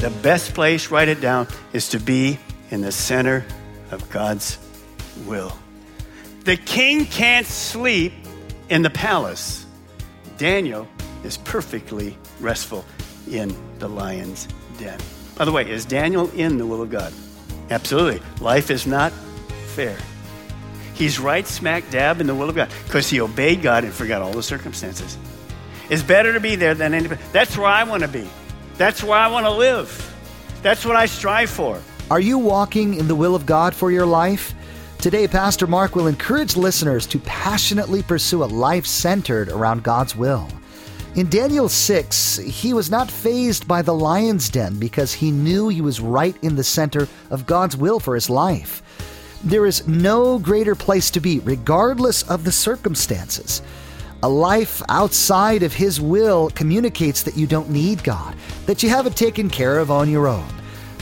The best place, write it down, is to be in the center of God's will. The king can't sleep in the palace. Daniel is perfectly restful in the lion's den. By the way, is Daniel in the will of God? Absolutely. Life is not fair. He's right smack dab in the will of God because he obeyed God and forgot all the circumstances. It's better to be there than anybody. That's where I want to be. That's where I want to live. That's what I strive for. Are you walking in the will of God for your life? Today, Pastor Mark will encourage listeners to passionately pursue a life centered around God's will. In Daniel 6, he was not fazed by the lion's den because he knew he was right in the center of God's will for his life. There is no greater place to be, regardless of the circumstances. A life outside of His will communicates that you don't need God, that you have it taken care of on your own.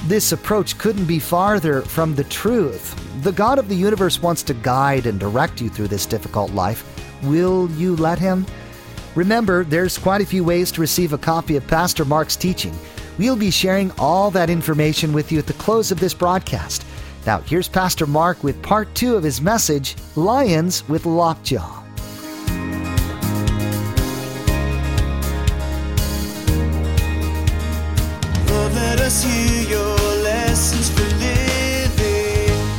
This approach couldn't be farther from the truth. The God of the universe wants to guide and direct you through this difficult life. Will you let Him? Remember, there's quite a few ways to receive a copy of Pastor Mark's teaching. We'll be sharing all that information with you at the close of this broadcast. Now, here's Pastor Mark with part two of his message Lions with Lockjaw.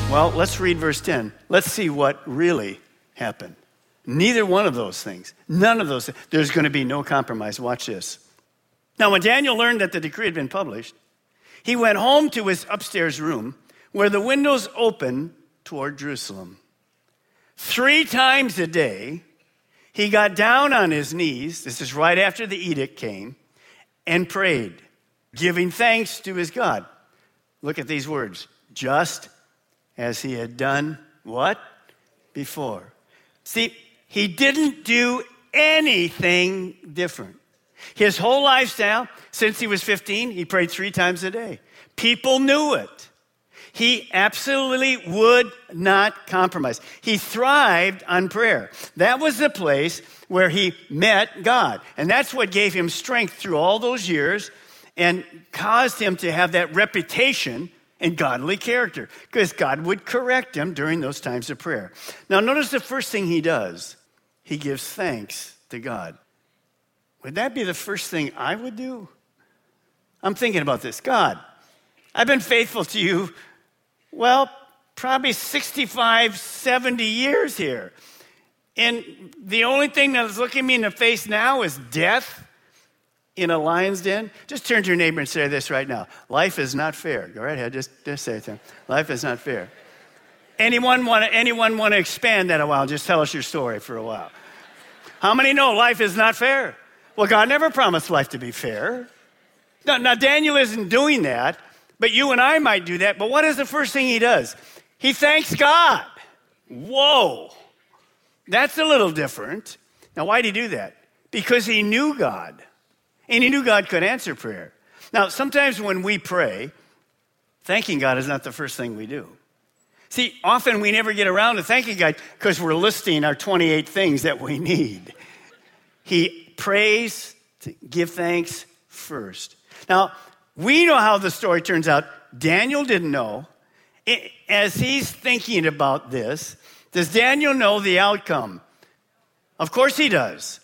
Well, let's read verse 10. Let's see what really happened. Neither one of those things, none of those. There's going to be no compromise. Watch this. Now, when Daniel learned that the decree had been published, he went home to his upstairs room where the windows open toward Jerusalem. Three times a day, he got down on his knees. This is right after the edict came and prayed, giving thanks to his God. Look at these words just as he had done what? Before. See, he didn't do anything different. His whole lifestyle, since he was 15, he prayed three times a day. People knew it. He absolutely would not compromise. He thrived on prayer. That was the place where he met God. And that's what gave him strength through all those years and caused him to have that reputation and godly character because God would correct him during those times of prayer. Now, notice the first thing he does he gives thanks to God. Would that be the first thing I would do? I'm thinking about this. God, I've been faithful to you, well, probably 65, 70 years here. And the only thing that's looking me in the face now is death in a lion's den. Just turn to your neighbor and say this right now. Life is not fair. Go right ahead. Just, just say it to him. Life is not fair. Anyone want to anyone want to expand that a while? Just tell us your story for a while. How many know life is not fair? Well, God never promised life to be fair. Now, now, Daniel isn't doing that, but you and I might do that. But what is the first thing he does? He thanks God. Whoa, that's a little different. Now, why did he do that? Because he knew God, and he knew God could answer prayer. Now, sometimes when we pray, thanking God is not the first thing we do. See, often we never get around to thanking God because we're listing our 28 things that we need. He prays to give thanks first. Now, we know how the story turns out. Daniel didn't know. As he's thinking about this, does Daniel know the outcome? Of course he does.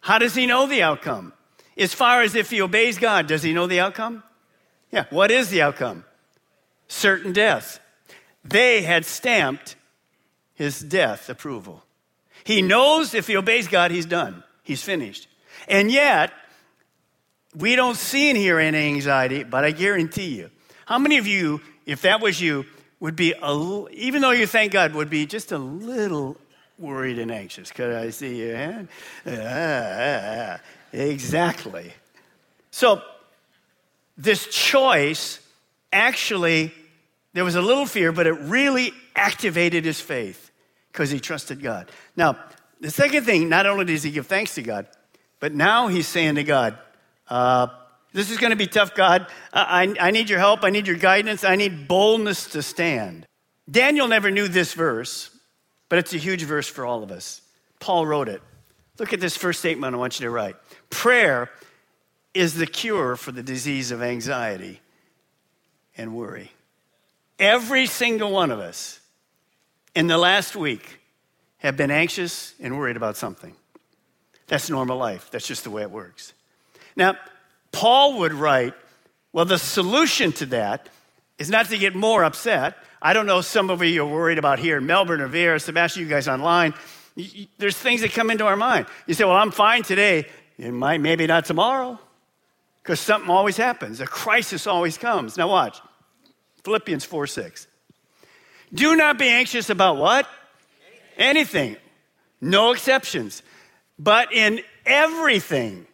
How does he know the outcome? As far as if he obeys God, does he know the outcome? Yeah. What is the outcome? Certain death. They had stamped his death approval. He knows if he obeys God, he's done. He's finished. And yet, we don't see in here any anxiety, but I guarantee you, How many of you, if that was you, would be, a, even though you thank God, would be just a little worried and anxious? Could I see your hand? Ah, exactly. So, this choice actually, there was a little fear, but it really activated his faith because he trusted God. Now, the second thing, not only does he give thanks to God, but now he's saying to God, uh, This is going to be tough, God. I, I, I need your help. I need your guidance. I need boldness to stand. Daniel never knew this verse, but it's a huge verse for all of us. Paul wrote it. Look at this first statement I want you to write. Prayer is the cure for the disease of anxiety and worry. Every single one of us in the last week have been anxious and worried about something. That's normal life. That's just the way it works. Now, Paul would write, well, the solution to that is not to get more upset. I don't know, some of you are worried about here in Melbourne or Viera, Sebastian, you guys online. There's things that come into our mind. You say, well, I'm fine today. It might, maybe not tomorrow, because something always happens. A crisis always comes. Now, watch Philippians 4 6. Do not be anxious about what? Anything. No exceptions. But in everything,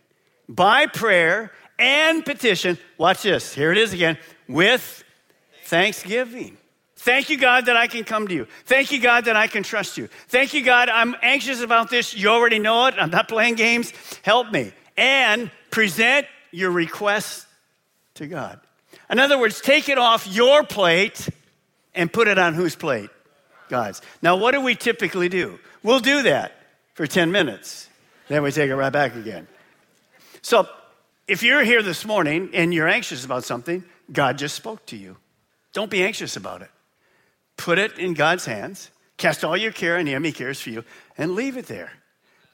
by prayer and petition, watch this. Here it is again. With thanksgiving. Thank you, God, that I can come to you. Thank you, God, that I can trust you. Thank you, God, I'm anxious about this. You already know it. I'm not playing games. Help me. And present your requests to God. In other words, take it off your plate and put it on whose plate? God's. Now, what do we typically do? We'll do that for 10 minutes, then we take it right back again. So, if you're here this morning and you're anxious about something, God just spoke to you. Don't be anxious about it. Put it in God's hands, cast all your care on Him, He cares for you, and leave it there.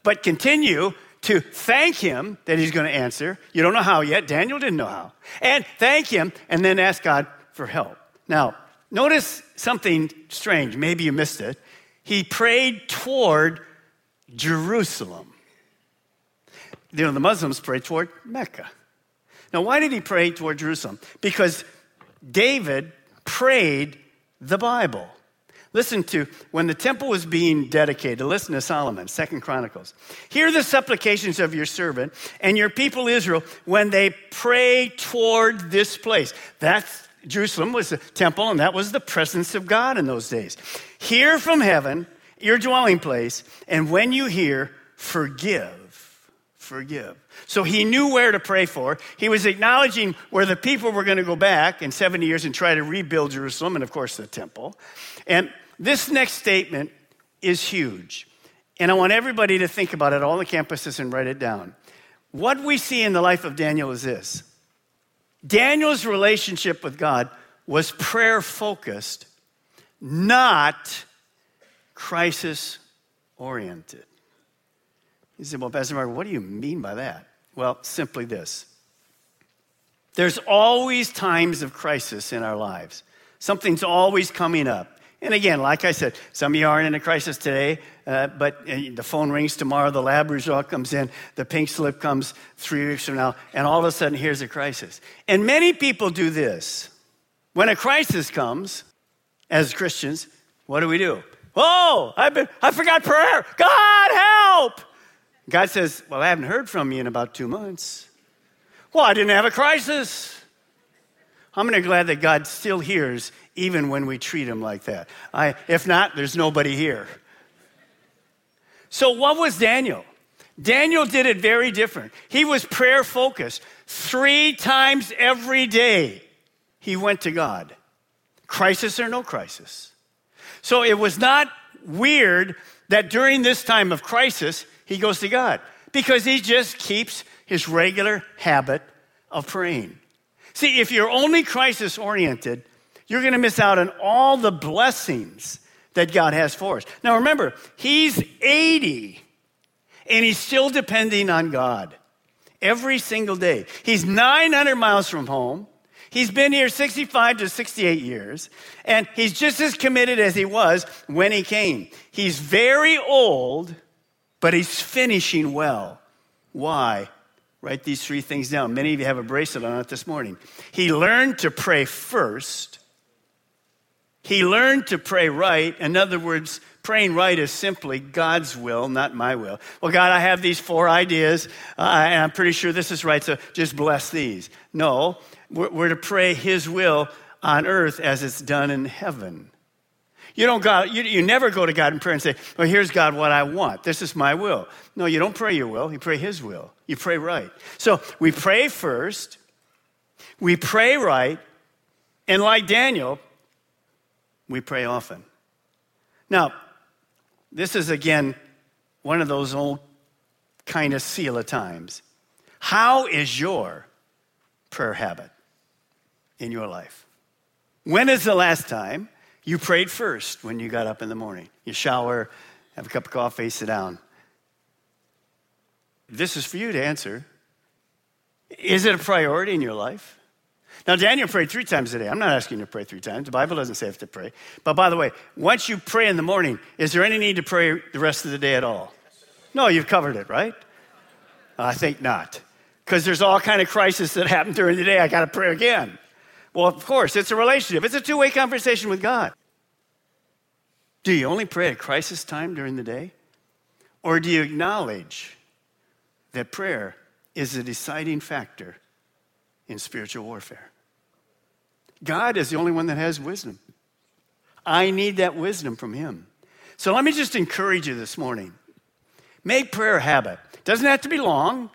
But continue to thank Him that He's going to answer. You don't know how yet. Daniel didn't know how. And thank Him, and then ask God for help. Now, Notice something strange. Maybe you missed it. He prayed toward Jerusalem. You know, the Muslims pray toward Mecca. Now, why did he pray toward Jerusalem? Because David prayed the Bible. Listen to when the temple was being dedicated. Listen to Solomon, Second Chronicles. Hear the supplications of your servant and your people Israel when they pray toward this place. That's Jerusalem was the temple, and that was the presence of God in those days. Hear from heaven, your dwelling place, and when you hear, forgive. Forgive. So he knew where to pray for. He was acknowledging where the people were going to go back in 70 years and try to rebuild Jerusalem, and of course, the temple. And this next statement is huge. And I want everybody to think about it, all the campuses, and write it down. What we see in the life of Daniel is this Daniel's relationship with God was prayer focused, not crisis oriented. You say, Well, Pastor Mark, what do you mean by that? Well, simply this there's always times of crisis in our lives, something's always coming up. And again, like I said, some of you aren't in a crisis today, uh, but uh, the phone rings tomorrow, the lab result comes in, the pink slip comes three weeks from now, and all of a sudden, here's a crisis. And many people do this. When a crisis comes, as Christians, what do we do? Oh, I've been, I forgot prayer. God, help! God says, Well, I haven't heard from you in about two months. Well, I didn't have a crisis. I'm going to glad that God still hears even when we treat him like that. I, if not, there's nobody here. So, what was Daniel? Daniel did it very different. He was prayer focused. Three times every day, he went to God, crisis or no crisis. So, it was not weird that during this time of crisis, he goes to God because he just keeps his regular habit of praying. See, if you're only crisis oriented, you're going to miss out on all the blessings that God has for us. Now remember, he's 80 and he's still depending on God every single day. He's 900 miles from home. He's been here 65 to 68 years, and he's just as committed as he was when he came. He's very old, but he's finishing well. Why? Write these three things down. Many of you have a bracelet on it this morning. He learned to pray first. He learned to pray right. In other words, praying right is simply God's will, not my will. Well, God, I have these four ideas, uh, and I'm pretty sure this is right, so just bless these. No, we're, we're to pray His will on earth as it's done in heaven. You don't go, you, you never go to God in prayer and say, Well, here's God what I want. This is my will. No, you don't pray your will, you pray His will. You pray right. So we pray first, we pray right, and like Daniel, we pray often. Now, this is again one of those old kind of seal of times. How is your prayer habit in your life? When is the last time you prayed first when you got up in the morning. You shower, have a cup of coffee, sit down. This is for you to answer. Is it a priority in your life? Now, Daniel prayed three times a day. I'm not asking you to pray three times. The Bible doesn't say have to pray. But by the way, once you pray in the morning, is there any need to pray the rest of the day at all? No, you've covered it, right? I think not. Because there's all kind of crises that happen during the day. I got to pray again. Well, of course, it's a relationship, it's a two way conversation with God. Do you only pray at crisis time during the day? Or do you acknowledge that prayer is a deciding factor in spiritual warfare? God is the only one that has wisdom. I need that wisdom from Him. So let me just encourage you this morning. Make prayer a habit. Doesn't have to be long.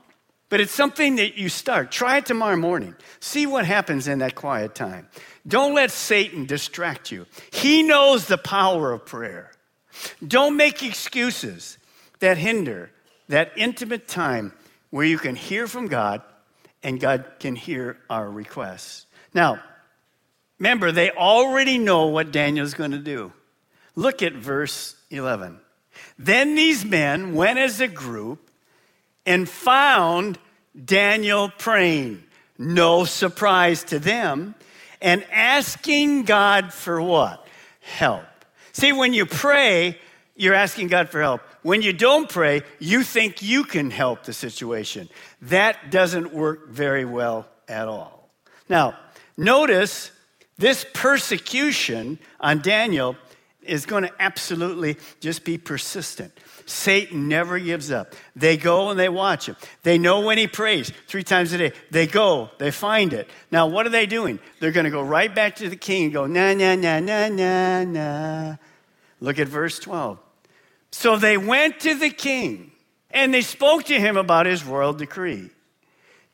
But it's something that you start. Try it tomorrow morning. See what happens in that quiet time. Don't let Satan distract you. He knows the power of prayer. Don't make excuses that hinder that intimate time where you can hear from God and God can hear our requests. Now, remember, they already know what Daniel's going to do. Look at verse 11. Then these men went as a group and found Daniel praying. No surprise to them. And asking God for what? Help. See, when you pray, you're asking God for help. When you don't pray, you think you can help the situation. That doesn't work very well at all. Now, notice this persecution on Daniel is going to absolutely just be persistent. Satan never gives up. They go and they watch him. They know when he prays three times a day. They go, they find it. Now, what are they doing? They're going to go right back to the king and go, na, na, na, na, na, na. Look at verse 12. So they went to the king and they spoke to him about his royal decree.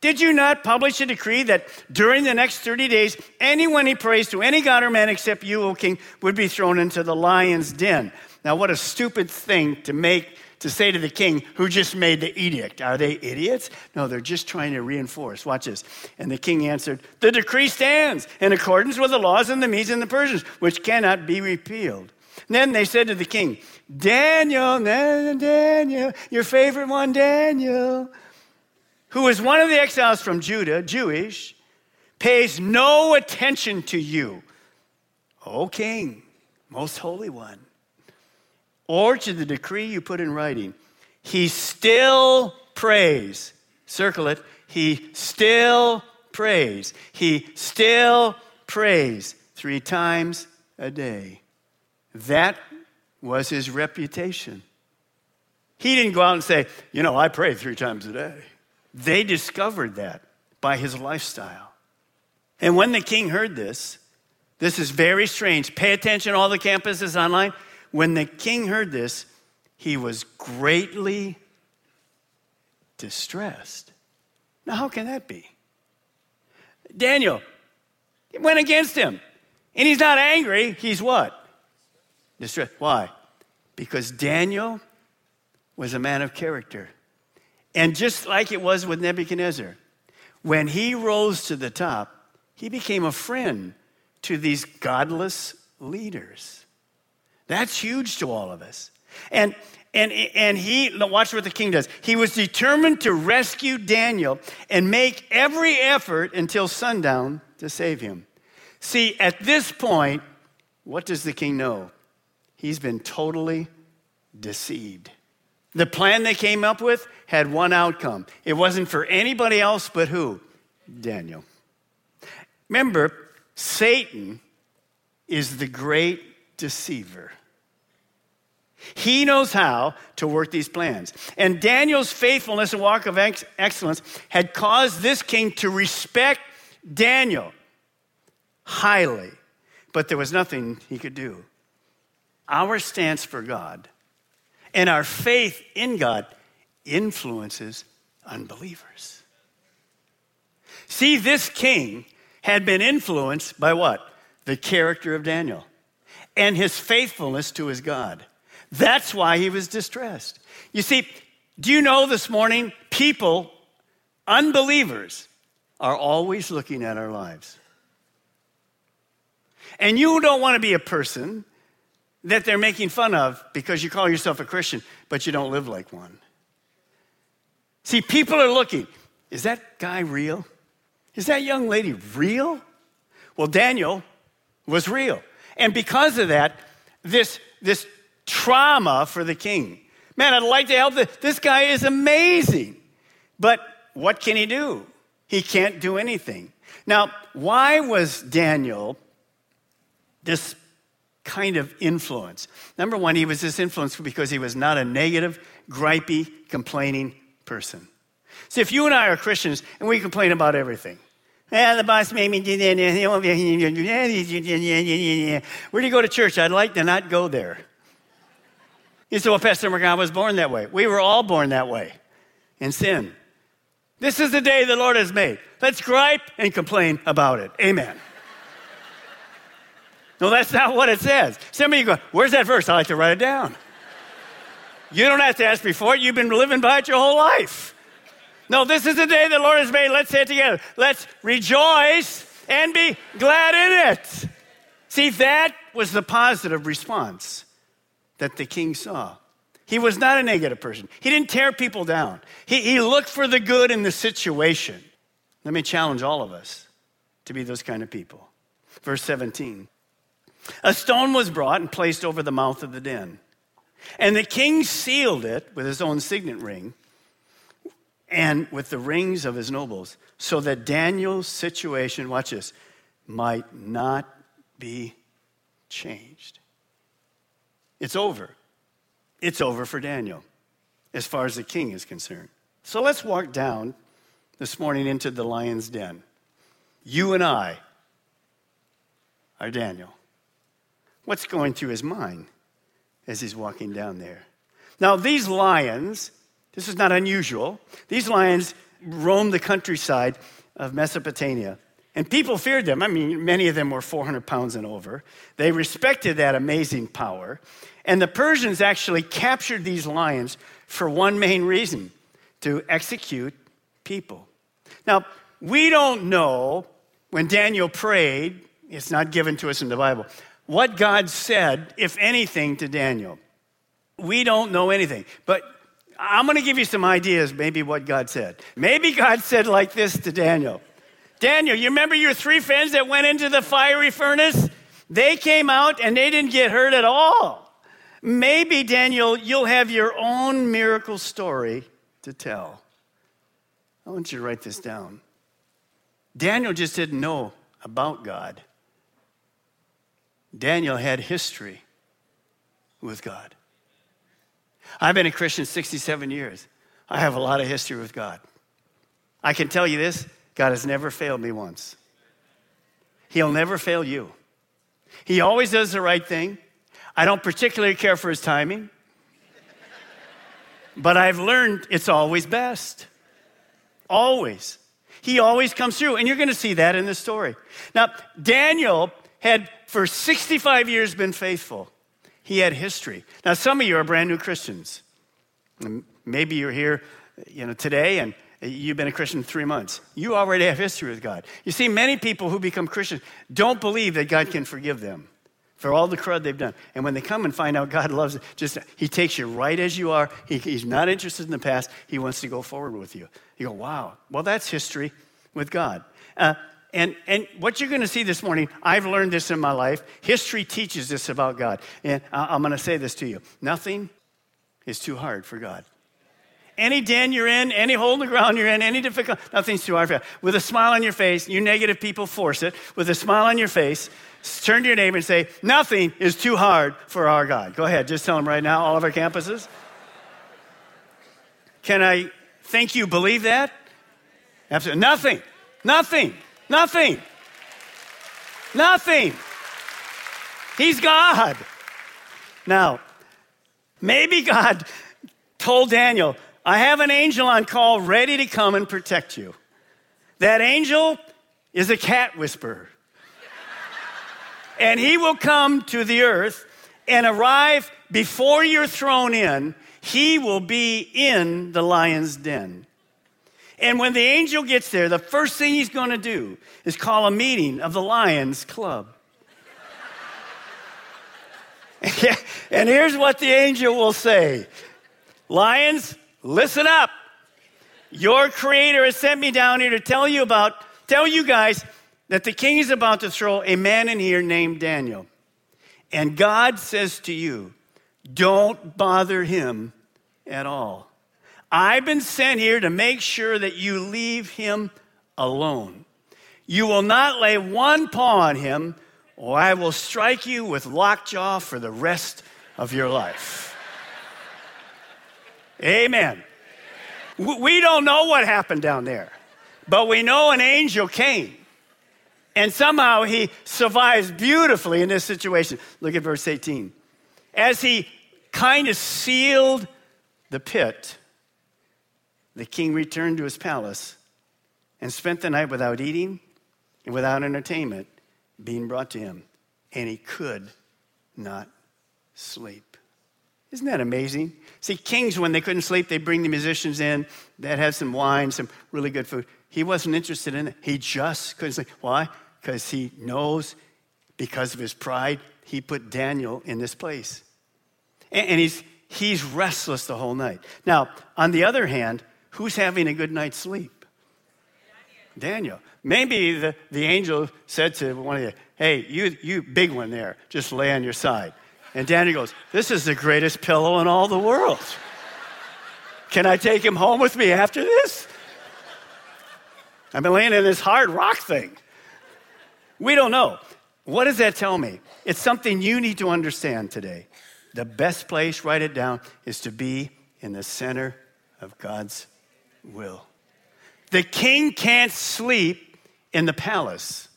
Did you not publish a decree that during the next 30 days, anyone he prays to, any god or man except you, O king, would be thrown into the lion's den? Now, what a stupid thing to make to say to the king who just made the edict. Are they idiots? No, they're just trying to reinforce. Watch this. And the king answered, The decree stands in accordance with the laws of the Medes and the Persians, which cannot be repealed. And then they said to the king, Daniel, Daniel, your favorite one, Daniel who is one of the exiles from Judah, Jewish, pays no attention to you, O king, most holy one, or to the decree you put in writing. He still prays. Circle it. He still prays. He still prays three times a day. That was his reputation. He didn't go out and say, You know, I pray three times a day. They discovered that by his lifestyle. And when the king heard this, this is very strange. Pay attention, all the campuses online. When the king heard this, he was greatly distressed. Now, how can that be? Daniel went against him. And he's not angry. He's what? Distressed. Why? Because Daniel was a man of character. And just like it was with Nebuchadnezzar, when he rose to the top, he became a friend to these godless leaders. That's huge to all of us. And and, and he, watch what the king does. He was determined to rescue Daniel and make every effort until sundown to save him. See, at this point, what does the king know? He's been totally deceived. The plan they came up with had one outcome. It wasn't for anybody else but who? Daniel. Remember, Satan is the great deceiver. He knows how to work these plans. And Daniel's faithfulness and walk of ex- excellence had caused this king to respect Daniel highly, but there was nothing he could do. Our stance for God and our faith in God influences unbelievers. See, this king had been influenced by what? The character of Daniel and his faithfulness to his God. That's why he was distressed. You see, do you know this morning, people, unbelievers, are always looking at our lives. And you don't want to be a person that they're making fun of because you call yourself a Christian, but you don't live like one. See, people are looking. Is that guy real? Is that young lady real? Well, Daniel was real. And because of that, this, this trauma for the king. Man, I'd like to help. The, this guy is amazing. But what can he do? He can't do anything. Now, why was Daniel this kind of influence? Number one, he was this influence because he was not a negative, gripey, complaining person. See, if you and I are Christians and we complain about everything, yeah, the boss made me do that. Where do you go to church? I'd like to not go there. You say, well, Pastor McGowan was born that way. We were all born that way in sin. This is the day the Lord has made. Let's gripe and complain about it. Amen. no, that's not what it says. Some of you go, where's that verse? I like to write it down. You don't have to ask me for it. You've been living by it your whole life. No, this is the day the Lord has made. Let's say it together. Let's rejoice and be glad in it. See, that was the positive response that the king saw. He was not a negative person. He didn't tear people down. He, he looked for the good in the situation. Let me challenge all of us to be those kind of people. Verse 17 A stone was brought and placed over the mouth of the den. And the king sealed it with his own signet ring and with the rings of his nobles, so that Daniel's situation, watch this, might not be changed. It's over. It's over for Daniel as far as the king is concerned. So let's walk down this morning into the lion's den. You and I are Daniel. What's going through his mind as he's walking down there? Now, these lions, this is not unusual, these lions roamed the countryside of Mesopotamia. And people feared them. I mean, many of them were 400 pounds and over. They respected that amazing power. And the Persians actually captured these lions for one main reason to execute people. Now, we don't know when Daniel prayed, it's not given to us in the Bible, what God said, if anything, to Daniel. We don't know anything. But I'm going to give you some ideas, maybe what God said. Maybe God said like this to Daniel Daniel, you remember your three friends that went into the fiery furnace? They came out and they didn't get hurt at all. Maybe, Daniel, you'll have your own miracle story to tell. I want you to write this down. Daniel just didn't know about God. Daniel had history with God. I've been a Christian 67 years. I have a lot of history with God. I can tell you this God has never failed me once. He'll never fail you. He always does the right thing. I don't particularly care for his timing, but I've learned it's always best. Always. He always comes through, and you're going to see that in the story. Now, Daniel had for 65 years been faithful. He had history. Now, some of you are brand new Christians. Maybe you're here, you know, today and you've been a Christian three months. You already have history with God. You see, many people who become Christians don't believe that God can forgive them for all the crud they've done. And when they come and find out God loves it, just He takes you right as you are. He, he's not interested in the past. He wants to go forward with you. You go, wow. Well, that's history with God. Uh, and, and what you're going to see this morning, I've learned this in my life. History teaches this about God. And I'm going to say this to you nothing is too hard for God. any den you're in, any hole in the ground you're in, any difficult, nothing's too hard for you. With a smile on your face, you negative people force it. With a smile on your face, turn to your neighbor and say, Nothing is too hard for our God. Go ahead, just tell them right now, all of our campuses. Can I think you believe that? Absolutely. Nothing. Nothing. Nothing. Nothing. He's God. Now, maybe God told Daniel, I have an angel on call ready to come and protect you. That angel is a cat whisperer. and he will come to the earth and arrive before you're thrown in. He will be in the lion's den. And when the angel gets there, the first thing he's going to do is call a meeting of the Lions Club. and here's what the angel will say Lions, listen up. Your creator has sent me down here to tell you about, tell you guys that the king is about to throw a man in here named Daniel. And God says to you, don't bother him at all. I've been sent here to make sure that you leave him alone. You will not lay one paw on him, or I will strike you with lockjaw for the rest of your life. Amen. We don't know what happened down there, but we know an angel came. And somehow he survives beautifully in this situation. Look at verse 18. As he kind of sealed the pit, the king returned to his palace and spent the night without eating and without entertainment being brought to him. And he could not sleep. Isn't that amazing? See, kings, when they couldn't sleep, they bring the musicians in that had some wine, some really good food. He wasn't interested in it. He just couldn't sleep. Why? Because he knows, because of his pride, he put Daniel in this place. And, and he's, he's restless the whole night. Now, on the other hand, who's having a good night's sleep? Daniel. Maybe the, the angel said to one of you, Hey, you, you big one there, just lay on your side. And Daniel goes, This is the greatest pillow in all the world. Can I take him home with me after this? I've been laying in this hard rock thing. We don't know. What does that tell me? It's something you need to understand today. The best place, write it down, is to be in the center of God's will. The king can't sleep in the palace.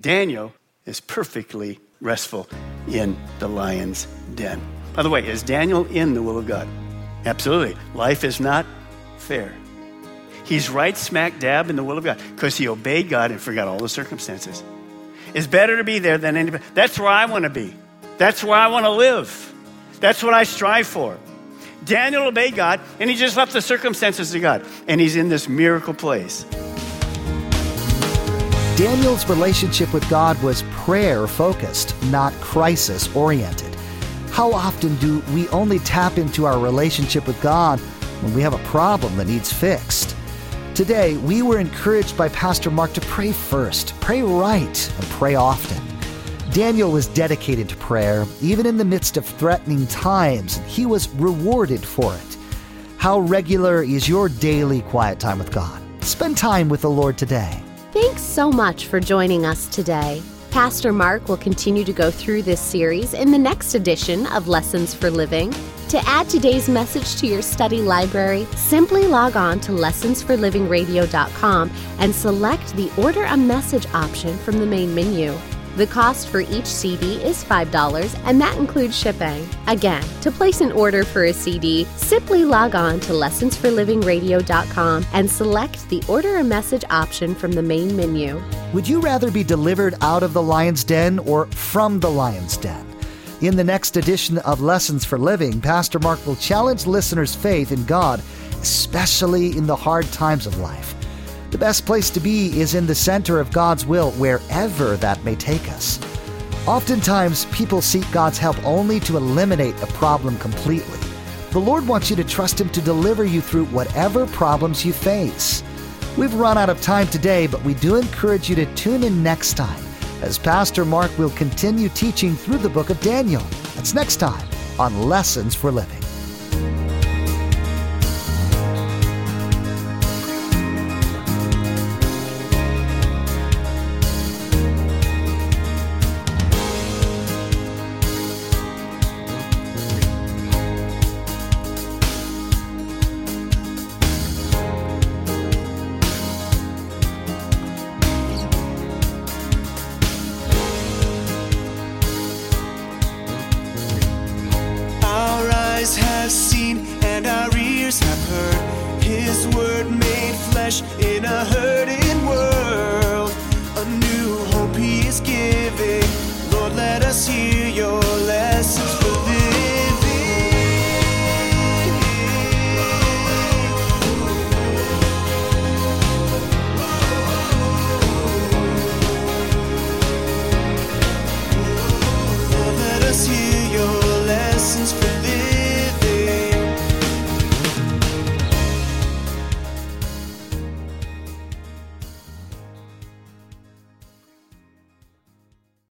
Daniel is perfectly restful in the lion's den. By the way, is Daniel in the will of God? Absolutely. Life is not fair. He's right smack dab in the will of God because he obeyed God and forgot all the circumstances. It's better to be there than anybody. That's where I want to be. That's where I want to live. That's what I strive for. Daniel obeyed God and he just left the circumstances to God. And he's in this miracle place. Daniel's relationship with God was prayer focused, not crisis oriented. How often do we only tap into our relationship with God when we have a problem that needs fixed? Today, we were encouraged by Pastor Mark to pray first, pray right, and pray often. Daniel was dedicated to prayer, even in the midst of threatening times, and he was rewarded for it. How regular is your daily quiet time with God? Spend time with the Lord today. Thanks so much for joining us today. Pastor Mark will continue to go through this series in the next edition of Lessons for Living. To add today's message to your study library, simply log on to lessonsforlivingradio.com and select the Order a Message option from the main menu. The cost for each CD is $5, and that includes shipping. Again, to place an order for a CD, simply log on to lessonsforlivingradio.com and select the Order a Message option from the main menu. Would you rather be delivered out of the lion's den or from the lion's den? In the next edition of Lessons for Living, Pastor Mark will challenge listeners' faith in God, especially in the hard times of life. The best place to be is in the center of God's will, wherever that may take us. Oftentimes, people seek God's help only to eliminate a problem completely. The Lord wants you to trust Him to deliver you through whatever problems you face. We've run out of time today, but we do encourage you to tune in next time as Pastor Mark will continue teaching through the book of Daniel. That's next time on Lessons for Living. In a hurry.